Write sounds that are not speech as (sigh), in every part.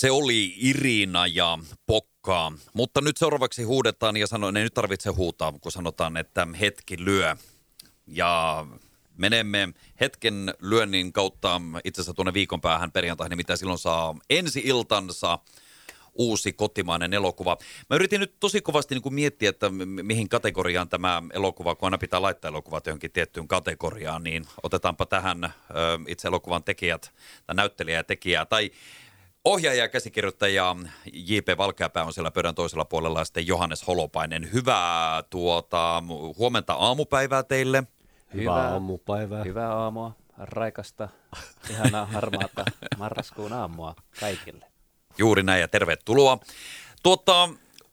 Se oli Irina ja Pokkaa, mutta nyt seuraavaksi huudetaan ja sanoin, ei nyt tarvitse huutaa, kun sanotaan, että hetki lyö. Ja menemme hetken lyönnin kautta itse asiassa tuonne viikon päähän perjantaihin, mitä silloin saa ensi iltansa uusi kotimainen elokuva. Mä yritin nyt tosi kovasti niin kuin miettiä, että mihin kategoriaan tämä elokuva, kun aina pitää laittaa elokuvat johonkin tiettyyn kategoriaan, niin otetaanpa tähän ö, itse elokuvan tekijät, tai näyttelijä ja tekijää, tai Ohjaaja ja käsikirjoittaja J.P. Valkeapää on siellä pöydän toisella puolella ja sitten Johannes Holopainen. Hyvää tuota, huomenta aamupäivää teille. Hyvää aamupäivää. Hyvää aamua, raikasta, ihanaa harmaata marraskuun aamua kaikille. Juuri näin ja tervetuloa. Tuota,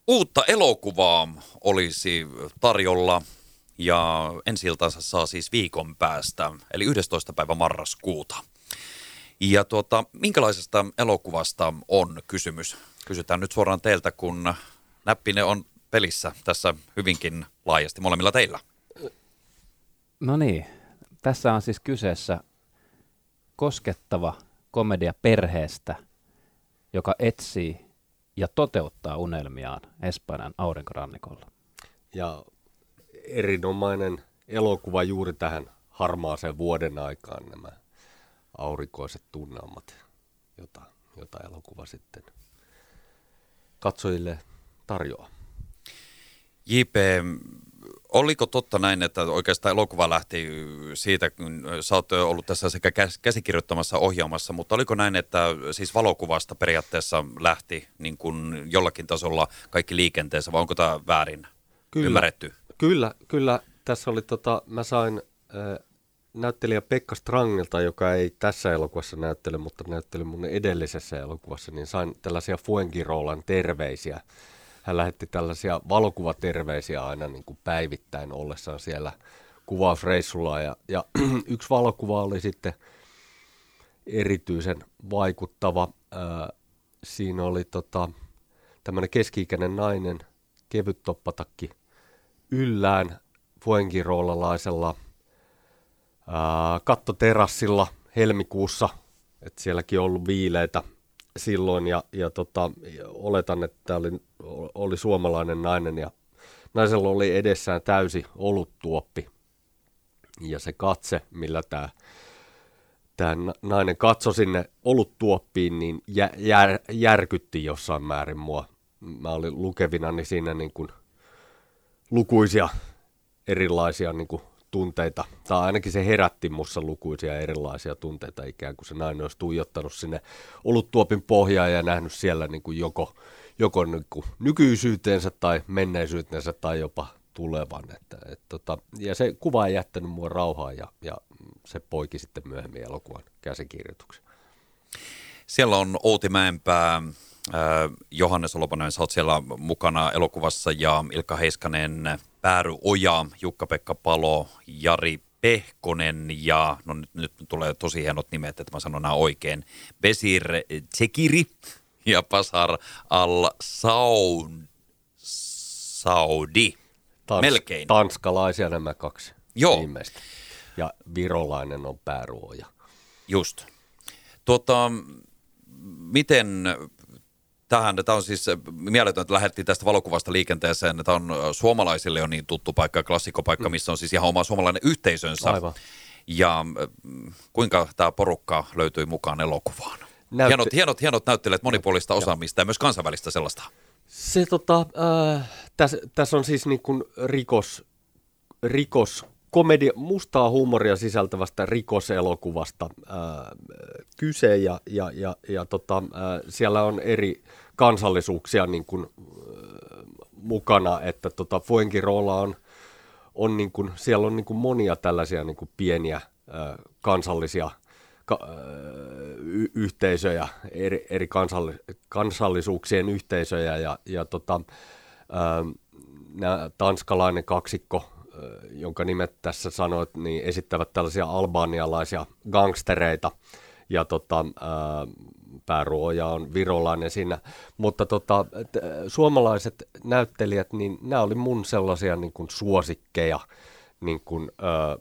uutta elokuvaa olisi tarjolla ja ensi saa siis viikon päästä, eli 11. päivä marraskuuta. Ja tuota, minkälaisesta elokuvasta on kysymys? Kysytään nyt suoraan teiltä, kun näppine on pelissä tässä hyvinkin laajasti molemmilla teillä. No niin, tässä on siis kyseessä koskettava komedia perheestä, joka etsii ja toteuttaa unelmiaan Espanjan aurinkorannikolla. Ja erinomainen elokuva juuri tähän harmaaseen vuoden aikaan nämä aurinkoiset tunnelmat, jota, jota elokuva sitten katsojille tarjoaa. JP, oliko totta näin, että oikeastaan elokuva lähti siitä, kun sä oot ollut tässä sekä käsikirjoittamassa ohjaamassa, mutta oliko näin, että siis valokuvasta periaatteessa lähti niin kuin jollakin tasolla kaikki liikenteessä, vai onko tämä väärin kyllä, ymmärretty? Kyllä, kyllä. Tässä oli, tota, mä sain äh, näyttelijä Pekka Strangilta, joka ei tässä elokuvassa näyttele, mutta näytteli mun edellisessä elokuvassa, niin sain tällaisia Fuengirolan terveisiä. Hän lähetti tällaisia valokuvaterveisiä aina niin kuin päivittäin ollessaan siellä kuvausreissulla. Ja, ja (clears throat) yksi valokuva oli sitten erityisen vaikuttava. Ää, siinä oli tota, tämmöinen keski-ikäinen nainen, kevyt toppatakki yllään Fuengirolalaisella – kattoterassilla helmikuussa, että sielläkin on ollut viileitä silloin ja, ja tota, oletan, että oli, oli suomalainen nainen ja naisella oli edessään täysi oluttuoppi ja se katse, millä tämä tämä nainen katsoi sinne oluttuoppiin, niin jä, jär, järkytti jossain määrin mua. Mä olin lukevinani siinä niin kuin lukuisia erilaisia niin kuin tunteita, tai ainakin se herätti mussa lukuisia erilaisia tunteita, ikään kuin se nainen olisi tuijottanut sinne oluttuopin pohjaan ja nähnyt siellä niin kuin joko, joko niin kuin nykyisyyteensä tai menneisyyteensä tai jopa tulevan. Että, et tota, ja se kuva ei jättänyt mua rauhaa ja, ja se poiki sitten myöhemmin elokuvan käsikirjoituksen. Siellä on Outi Mäenpää, Johannes Olopanen, sä oot siellä mukana elokuvassa ja Ilkka Heiskanen Pääry Oja, Jukka-Pekka Palo, Jari Pehkonen ja no nyt, nyt tulee tosi hienot nimet, että mä sanon nämä oikein. Besir Tsekiri ja Pasar al-Saudi. Saudi. Tans, Melkein. Tanskalaisia nämä kaksi Joo. viimeistä. Ja virolainen on pääruoja. Just. Tuota, miten tähän, tämä on siis mieletön, että lähdettiin tästä valokuvasta liikenteeseen. Tämä on suomalaisille jo niin tuttu paikka, klassikopaikka, mm. missä on siis ihan oma suomalainen yhteisönsä. Aivan. Ja kuinka tämä porukka löytyi mukaan elokuvaan? Näytte- hienot, hienot, hienot näyttelijät, monipuolista osaamista ja myös kansainvälistä sellaista. Se tota, äh, tässä täs on siis niin kuin rikos, rikos komedia, mustaa huumoria sisältävästä rikoselokuvasta äh, kyse ja, ja, ja, ja tota, äh, siellä on eri kansallisuuksia niin kuin, äh, mukana, että tota, Fuengirola on, on niin kuin, siellä on niin kuin monia tällaisia niin kuin pieniä äh, kansallisia ka, äh, y- yhteisöjä, eri, eri kansalli- kansallisuuksien yhteisöjä ja, ja tota, äh, nämä tanskalainen kaksikko jonka nimet tässä sanoit, niin esittävät tällaisia albanialaisia gangstereita, ja tota, ää, pääruoja on virolainen siinä. Mutta tota, t- suomalaiset näyttelijät, niin nämä oli mun sellaisia niin kuin suosikkeja, niin kuin, ää,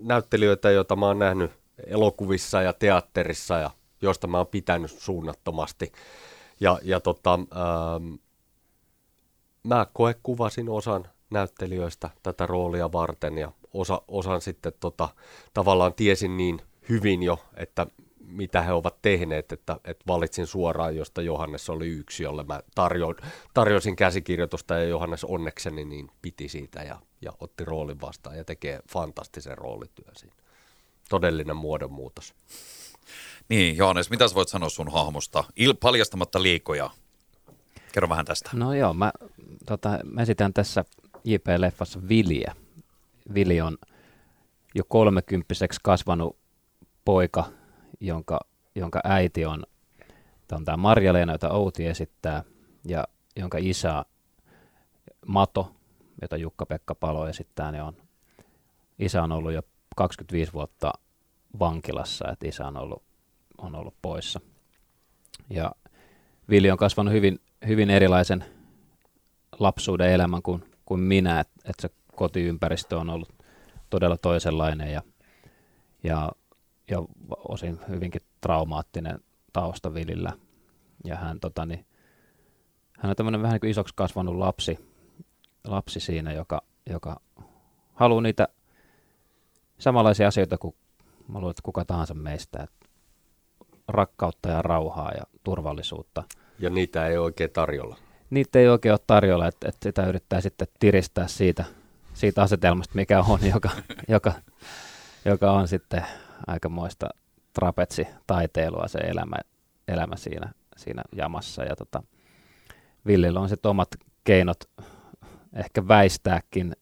näyttelijöitä, joita mä oon nähnyt elokuvissa ja teatterissa ja joista mä oon pitänyt suunnattomasti. Ja, ja tota, ähm, mä koekuvasin osan näyttelijöistä tätä roolia varten ja osa, osan sitten tota, tavallaan tiesin niin hyvin jo, että mitä he ovat tehneet, että, että valitsin suoraan, josta Johannes oli yksi, jolle mä tarjo, tarjosin käsikirjoitusta ja Johannes onnekseni niin piti siitä ja, ja otti roolin vastaan ja tekee fantastisen roolityön siinä. Todellinen muodonmuutos. Niin, Johannes, mitä sä voit sanoa sun hahmosta, Il, paljastamatta liikoja? Kerro vähän tästä. No joo, mä, tota, mä esitän tässä JP-leffassa Vilje. Vili on jo kolmekymppiseksi kasvanut poika, jonka, jonka äiti on, on tämä Marja-Leena, jota Outi esittää, ja jonka isä Mato, jota Jukka-Pekka Palo esittää, niin on, isä on ollut jo 25 vuotta vankilassa, että isä on ollut, on ollut poissa. Ja Vili on kasvanut hyvin, hyvin erilaisen lapsuuden elämän kuin, kuin minä, että et se kotiympäristö on ollut todella toisenlainen ja, ja, ja osin hyvinkin traumaattinen tausta Vilillä. Ja hän, tota, niin, hän on tämmöinen vähän niin kuin isoksi kasvanut lapsi, lapsi siinä, joka, joka haluaa niitä samanlaisia asioita kuin mä luulen, että kuka tahansa meistä. Että rakkautta ja rauhaa ja turvallisuutta. Ja niitä ei oikein tarjolla. Niitä ei oikein ole tarjolla, että, että sitä yrittää sitten tiristää siitä, siitä asetelmasta, mikä on, (laughs) joka, joka, joka on sitten aikamoista trapetsitaiteilua se elämä, elämä siinä, siinä jamassa. Ja tota, Villillä on sitten omat keinot ehkä väistääkin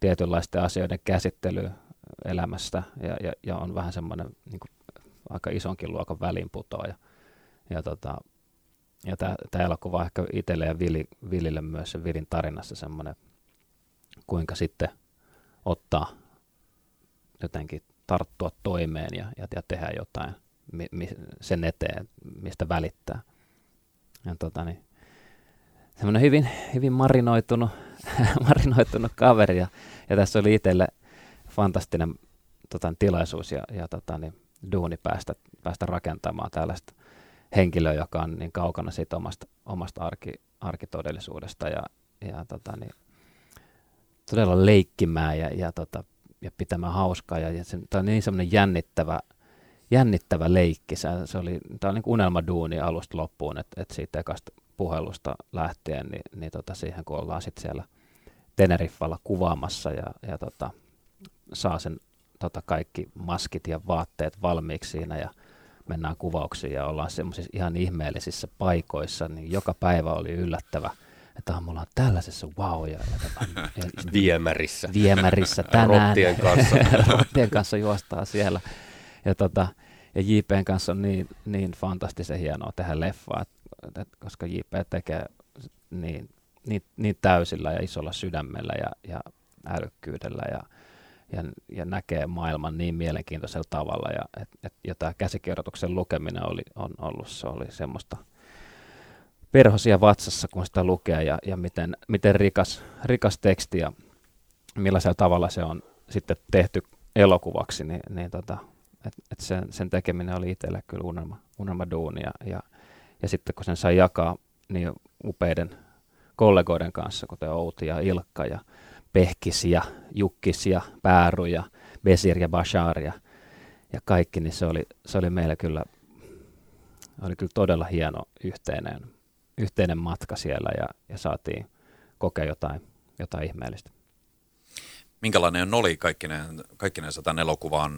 tietynlaisten asioiden käsittelyä elämästä ja, ja, ja on vähän semmoinen niin aika isonkin luokan välinputoa. Ja, ja, tota, ja tämä elokuva ehkä itselle ja Vili, Vilille myös se Vilin tarinassa semmoinen, kuinka sitten ottaa jotenkin tarttua toimeen ja, ja, ja tehdä jotain mi, mi, sen eteen, mistä välittää. Ja tota, niin, semmoinen hyvin, hyvin marinoitunut, (laughs) marinoitunut kaveri ja, ja tässä oli itselle fantastinen tota, tilaisuus ja, ja tota, niin, duuni päästä, päästä rakentamaan tällaista henkilöä, joka on niin kaukana siitä omasta, omasta arki, arkitodellisuudesta ja, ja tota, niin, todella leikkimään ja, ja, tota, ja pitämään hauskaa. Ja, ja se, tämä on niin semmoinen jännittävä, jännittävä leikki. Se, se oli, tämä on niin unelmaduuni alusta loppuun, että, että siitä ekasta puhelusta lähtien, niin, niin tota, siihen kun ollaan sitten siellä Teneriffalla kuvaamassa ja, ja tota, saa sen tota, kaikki maskit ja vaatteet valmiiksi siinä ja mennään kuvauksiin ja ollaan semmoisissa ihan ihmeellisissä paikoissa, niin joka päivä oli yllättävä, että mulla on tällaisessa wow ja, ja, viemärissä. Viemärissä tänään. Rottien kanssa. (laughs) Rottien kanssa juostaa siellä. Ja, tota, ja JPn kanssa on niin, niin fantastisen hienoa tehdä leffaa, et, et, koska JP tekee niin, niin, niin täysillä ja isolla sydämellä ja, ja älykkyydellä ja, ja, ja näkee maailman niin mielenkiintoisella tavalla. Ja, et, et, ja tämä käsikirjoituksen lukeminen oli, on ollut, se oli semmoista perhosia vatsassa, kun sitä lukee ja, ja miten, miten rikas, rikas teksti ja millaisella tavalla se on sitten tehty elokuvaksi, niin, niin tota, et, et sen, sen tekeminen oli itselle kyllä unelma, unelma duuni ja, ja, ja sitten kun sen sai jakaa niin upeiden kollegoiden kanssa, kuten Outi ja Ilkka ja Pehkis ja Jukkis ja Pääru ja Besir ja Bashar ja, kaikki, niin se oli, se oli meillä kyllä, oli kyllä todella hieno yhteinen, yhteinen matka siellä ja, ja saatiin kokea jotain, jotain ihmeellistä. Minkälainen oli kaikkinen, kaikkinensa tämän elokuvan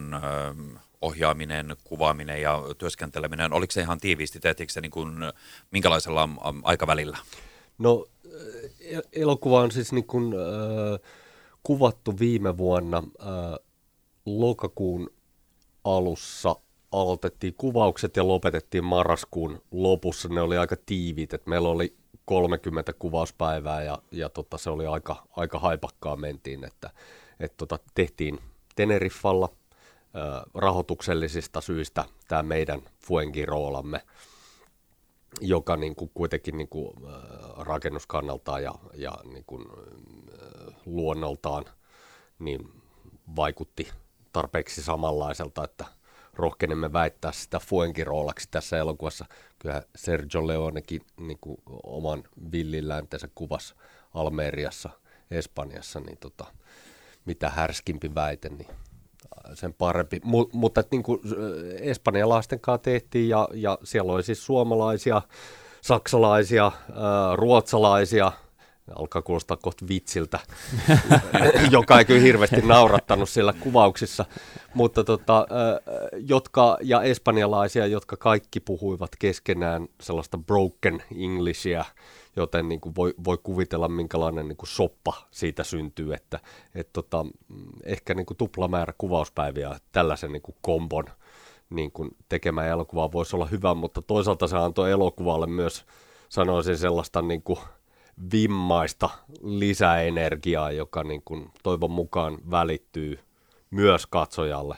ohjaaminen, kuvaaminen ja työskenteleminen? Oliko se ihan tiiviisti? Tehtiinkö se niin kuin, minkälaisella aikavälillä? No elokuva on siis niin kuin, äh, kuvattu viime vuonna äh, lokakuun alussa aloitettiin kuvaukset ja lopetettiin marraskuun lopussa. Ne oli aika tiiviit, että meillä oli 30 kuvauspäivää ja, ja tota, se oli aika, aika haipakkaa mentiin, että et tota, tehtiin Teneriffalla äh, rahoituksellisista syistä tämä meidän Fuengiroolamme joka niin kuin kuitenkin niin kuin, äh, rakennuskannaltaan ja, ja niin kuin, äh, luonnoltaan niin vaikutti tarpeeksi samanlaiselta, että rohkenemme väittää sitä Fuenkiroolaksi tässä elokuvassa. Kyllä Sergio Leonekin niin kuin oman villilänteensä kuvas Almeriassa, Espanjassa, niin tota, mitä härskimpi väite, niin sen parempi. M- mutta niin kuin espanjalaisten kanssa tehtiin ja, ja siellä oli siis suomalaisia, saksalaisia, ää, ruotsalaisia, alkaa kuulostaa kohta vitsiltä, (laughs) joka ei kyllä hirveästi naurattanut siellä kuvauksissa, mutta tota, jotka, ja espanjalaisia, jotka kaikki puhuivat keskenään sellaista broken Englishia, joten niin kuin voi, voi kuvitella, minkälainen niin kuin soppa siitä syntyy, että et tota, ehkä niin kuin tuplamäärä kuvauspäiviä tällaisen niin kuin kombon niin kuin tekemään elokuvaa voisi olla hyvä, mutta toisaalta se antoi elokuvalle myös, sanoisin sellaista niin kuin vimmaista lisäenergiaa, joka niin kuin toivon mukaan välittyy myös katsojalle.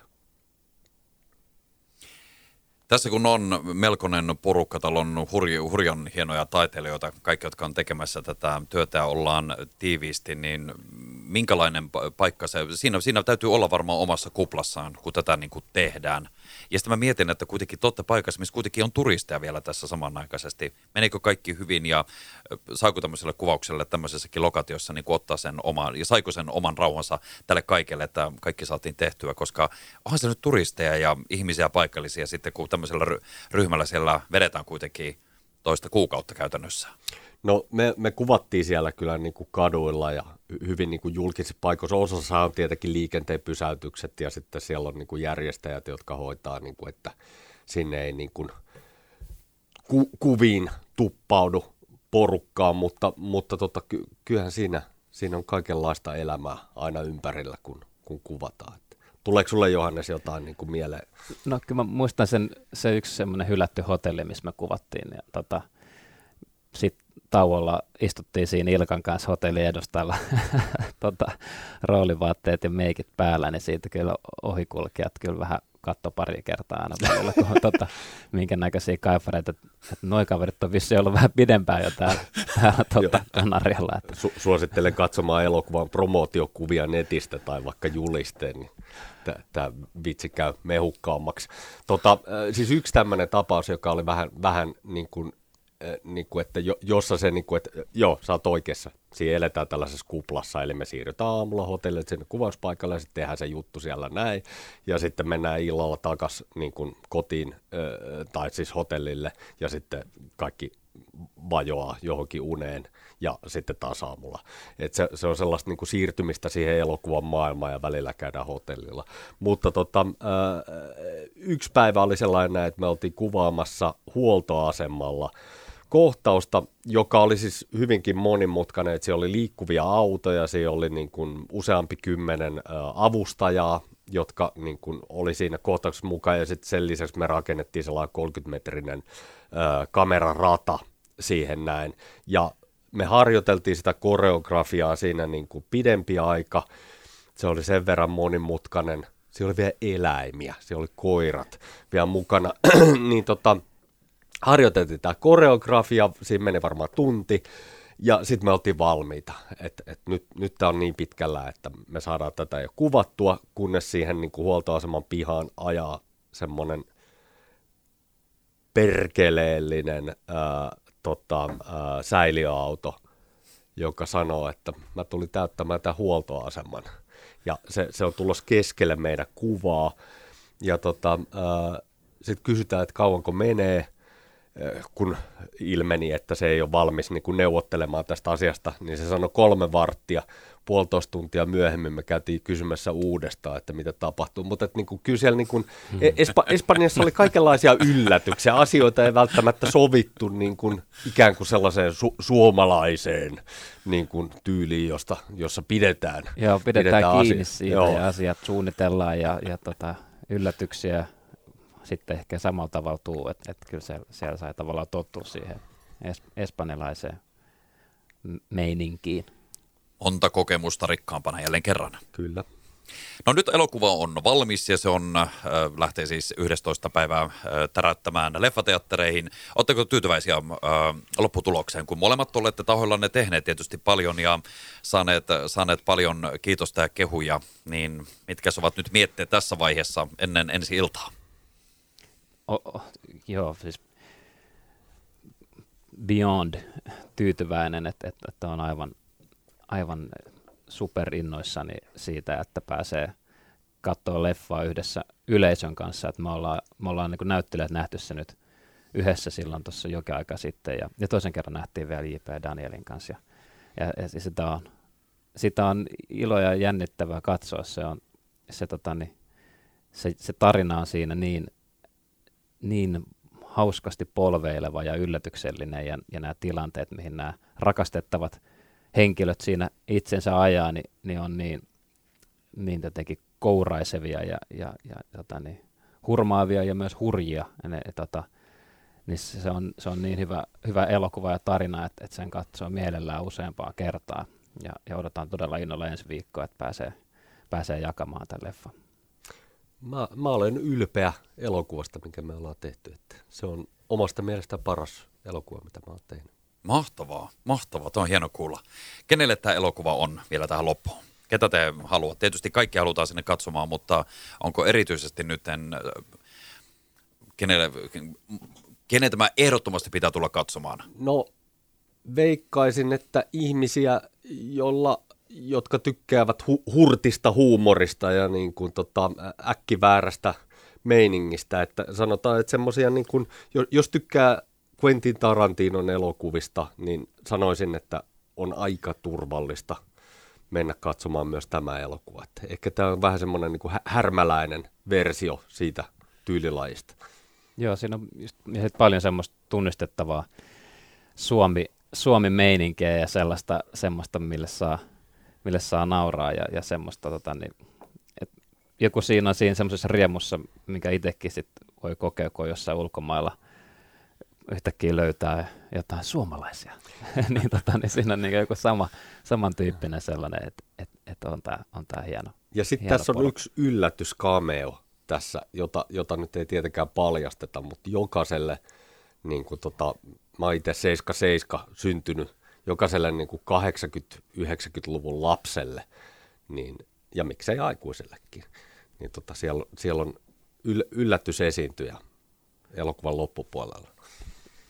Tässä kun on melkoinen porukka, täällä on hurj, hurjan hienoja taiteilijoita, kaikki, jotka on tekemässä tätä työtä ollaan tiiviisti, niin minkälainen paikka se, siinä, siinä täytyy olla varmaan omassa kuplassaan, kun tätä niin kuin tehdään. Ja sitten mä mietin, että kuitenkin totta paikassa, missä kuitenkin on turisteja vielä tässä samanaikaisesti. Menikö kaikki hyvin ja saako tämmöiselle kuvaukselle tämmöisessäkin lokatiossa niin ottaa sen oman, ja saiko sen oman rauhansa tälle kaikelle, että kaikki saatiin tehtyä, koska onhan se nyt turisteja ja ihmisiä paikallisia sitten, kun tämmöisellä ryhmällä siellä vedetään kuitenkin toista kuukautta käytännössä. No me, me kuvattiin siellä kyllä niin kuin kaduilla ja hyvin niin kuin julkisissa paikoissa. Osassa on tietenkin liikenteen pysäytykset ja sitten siellä on niin kuin järjestäjät, jotka hoitaa, niin kuin, että sinne ei niin kuin ku, kuviin tuppaudu porukkaan, mutta, mutta tota, ky, kyllähän siinä, siinä on kaikenlaista elämää aina ympärillä, kun, kun kuvataan. Tuleeko sulle Johannes jotain niin kuin mieleen? No kyllä mä muistan sen, se yksi semmoinen hylätty hotelli, missä me kuvattiin. Ja tota, sitten tauolla istuttiin siinä Ilkan kanssa hotelliedustalla (laughs) tota, roolivaatteet ja meikit päällä, niin siitä kyllä ohikulkijat kyllä vähän katto pari kertaa aina välillä, kun tota, minkä näköisiä kaifareita, että, noi kaverit on vissi ollut vähän pidempään jo täällä, täällä (laughs) tota, Kanarialla. Että. Su- suosittelen katsomaan elokuvan promootiokuvia netistä tai vaikka julisteen, niin tämä vitsi käy mehukkaammaksi. Tota, siis yksi tämmöinen tapaus, joka oli vähän, vähän niin kuin Äh, niin kuin, että jo, jossa se, niin kuin, että joo, sä oot oikeassa. Siinä eletään tällaisessa kuplassa, eli me siirrytään aamulla hotellille sinne kuvauspaikalle ja sitten tehdään se juttu siellä näin. Ja sitten mennään illalla takaisin niin kuin kotiin, tai siis hotellille, ja sitten kaikki vajoaa johonkin uneen ja sitten taas aamulla. Et se, se on sellaista niin kuin siirtymistä siihen elokuvan maailmaan ja välillä käydään hotellilla. Mutta tota, yksi päivä oli sellainen, että me oltiin kuvaamassa huoltoasemalla – kohtausta, joka oli siis hyvinkin monimutkainen, että siellä oli liikkuvia autoja, siellä oli niin kuin useampi kymmenen avustajaa, jotka niin kuin oli siinä kohtauksessa mukaan, ja sitten sen lisäksi me rakennettiin sellainen 30-metrinen ö, kamerarata siihen näin, ja me harjoiteltiin sitä koreografiaa siinä niin kuin pidempi aika, se oli sen verran monimutkainen, siellä oli vielä eläimiä, siellä oli koirat vielä mukana, (clears throat) niin tota, harjoiteltiin tämä koreografia, siinä meni varmaan tunti, ja sitten me oltiin valmiita, että et nyt, nyt tämä on niin pitkällä, että me saadaan tätä jo kuvattua, kunnes siihen niin kuin huoltoaseman pihaan ajaa semmoinen perkeleellinen ää, tota, ää, säiliöauto, joka sanoo, että mä tulin täyttämään tämän huoltoaseman. Ja se, se on tulossa keskelle meidän kuvaa. Ja tota, sitten kysytään, että kauanko menee. Eh, kun ilmeni, että se ei ole valmis niin kuin neuvottelemaan tästä asiasta, niin se sanoi kolme varttia. Puolitoista tuntia myöhemmin me käytiin kysymässä uudestaan, että mitä tapahtuu. Mutta niin kuin, kyllä siellä niin kuin, e- Espa- Espanjassa oli kaikenlaisia yllätyksiä. Asioita ei välttämättä sovittu niin kuin, ikään kuin sellaiseen su- suomalaiseen niin kuin, tyyliin, josta, jossa pidetään. Joo, pidetään, pidetään kiinni asiat. siitä Joo. ja asiat suunnitellaan ja, ja tota, yllätyksiä sitten ehkä samalla tavalla tuu, että, että kyllä siellä, siellä sai tavallaan tottua siihen es, espanjalaiseen meininkiin. Monta kokemusta rikkaampana jälleen kerran. Kyllä. No nyt elokuva on valmis ja se on, äh, lähtee siis 11. päivää äh, täräyttämään leffateattereihin. Oletteko tyytyväisiä äh, lopputulokseen, kun molemmat olette tahoillanne tehneet tietysti paljon ja saaneet, saaneet paljon kiitosta ja kehuja, niin mitkä ovat nyt mietteet tässä vaiheessa ennen ensi iltaa? O, o, joo, siis beyond tyytyväinen, että, että, että on aivan, aivan superinnoissani siitä, että pääsee katsoa leffaa yhdessä yleisön kanssa, että me ollaan, me ollaan niin näyttelijät nähty se nyt yhdessä silloin tuossa jokin aika sitten, ja, ja toisen kerran nähtiin vielä J.P. Danielin kanssa, ja, ja, ja sitä, on, sitä on ilo ja jännittävää katsoa, se on se, tota, niin, se, se tarina on siinä niin, niin hauskasti polveileva ja yllätyksellinen ja, ja nämä tilanteet, mihin nämä rakastettavat henkilöt siinä itsensä ajaa, niin, niin on niin, niin jotenkin kouraisevia ja, ja, ja tota niin, hurmaavia ja myös hurjia. Ja ne, tota, niin se on, se on niin hyvä, hyvä elokuva ja tarina, että, että sen katsoo mielellään useampaa kertaa. Ja, ja odotan todella innolla ensi viikkoa, että pääsee, pääsee jakamaan tämän leffan. Mä, mä olen ylpeä elokuvasta, minkä me ollaan tehty. Että se on omasta mielestä paras elokuva, mitä mä oon tehnyt. Mahtavaa, mahtavaa. Tuo on hieno kuulla. Kenelle tämä elokuva on vielä tähän loppuun? Ketä te haluatte? Tietysti kaikki halutaan sinne katsomaan, mutta onko erityisesti nyt kenelle, kenen tämä ehdottomasti pitää tulla katsomaan? No veikkaisin, että ihmisiä, jolla jotka tykkäävät hu- hurtista huumorista ja niin kuin tota, äkkiväärästä meiningistä. Että sanotaan, että semmoisia, niin kuin, jos tykkää Quentin Tarantinon elokuvista, niin sanoisin, että on aika turvallista mennä katsomaan myös tämä elokuva. Että ehkä tämä on vähän semmoinen niin kuin härmäläinen versio siitä tyylilajista. Joo, siinä on just, paljon semmoista tunnistettavaa Suomi, Suomi-meininkiä ja sellaista, semmoista, mille saa – mille saa nauraa ja, ja semmoista, tota, niin, et joku siinä on siinä semmoisessa riemussa, mikä itsekin sit voi kokea, kun jossain ulkomailla yhtäkkiä löytää jotain suomalaisia, (laughs) niin, tota, niin siinä on niin joku sama, samantyyppinen sellainen, että et, et on tämä on tää hieno. Ja sitten tässä on yksi yllätys cameo tässä, jota, jota nyt ei tietenkään paljasteta, mutta jokaiselle, niin kuin tota, mä itse 77 syntynyt jokaiselle niin kuin 80-90-luvun lapselle, niin, ja miksei aikuisellekin, niin tota, siellä, siellä on yl, yllätysesiintyjä elokuvan loppupuolella.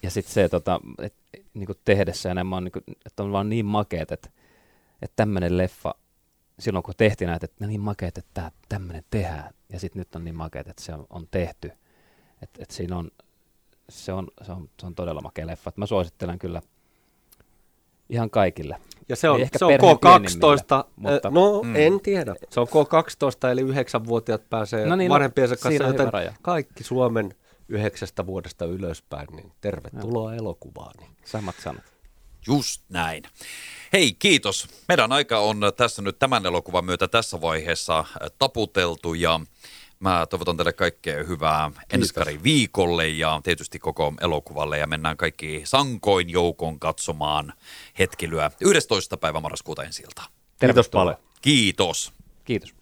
Ja sitten se, tota, että niin tehdessä enemmän niin kuin, että on vaan niin makeet, että, että tämmöinen leffa, silloin kun tehtiin näitä, että niin makeet, että tämmöinen tehdään, ja sitten nyt on niin makeet, että se on, on tehty. Että et siinä on, se on, se on, se on todella makea leffa. Mä suosittelen kyllä – ihan kaikille. Ja se on, se on K12, mutta, no mm. en tiedä. Se on K12, eli yhdeksänvuotiaat pääsee no niin, no, vanhempiensa no, kanssa, joten kaikki Suomen yhdeksästä vuodesta ylöspäin, niin tervetuloa no. elokuvaan. Niin. Samat sanat. Just näin. Hei, kiitos. Meidän aika on tässä nyt tämän elokuvan myötä tässä vaiheessa taputeltu ja Mä toivotan teille kaikkea hyvää enskari viikolle ja tietysti koko elokuvalle ja mennään kaikki sankoin joukon katsomaan hetkilyä 11. päivä marraskuuta ensi Kiitos paljon. Kiitos. Kiitos.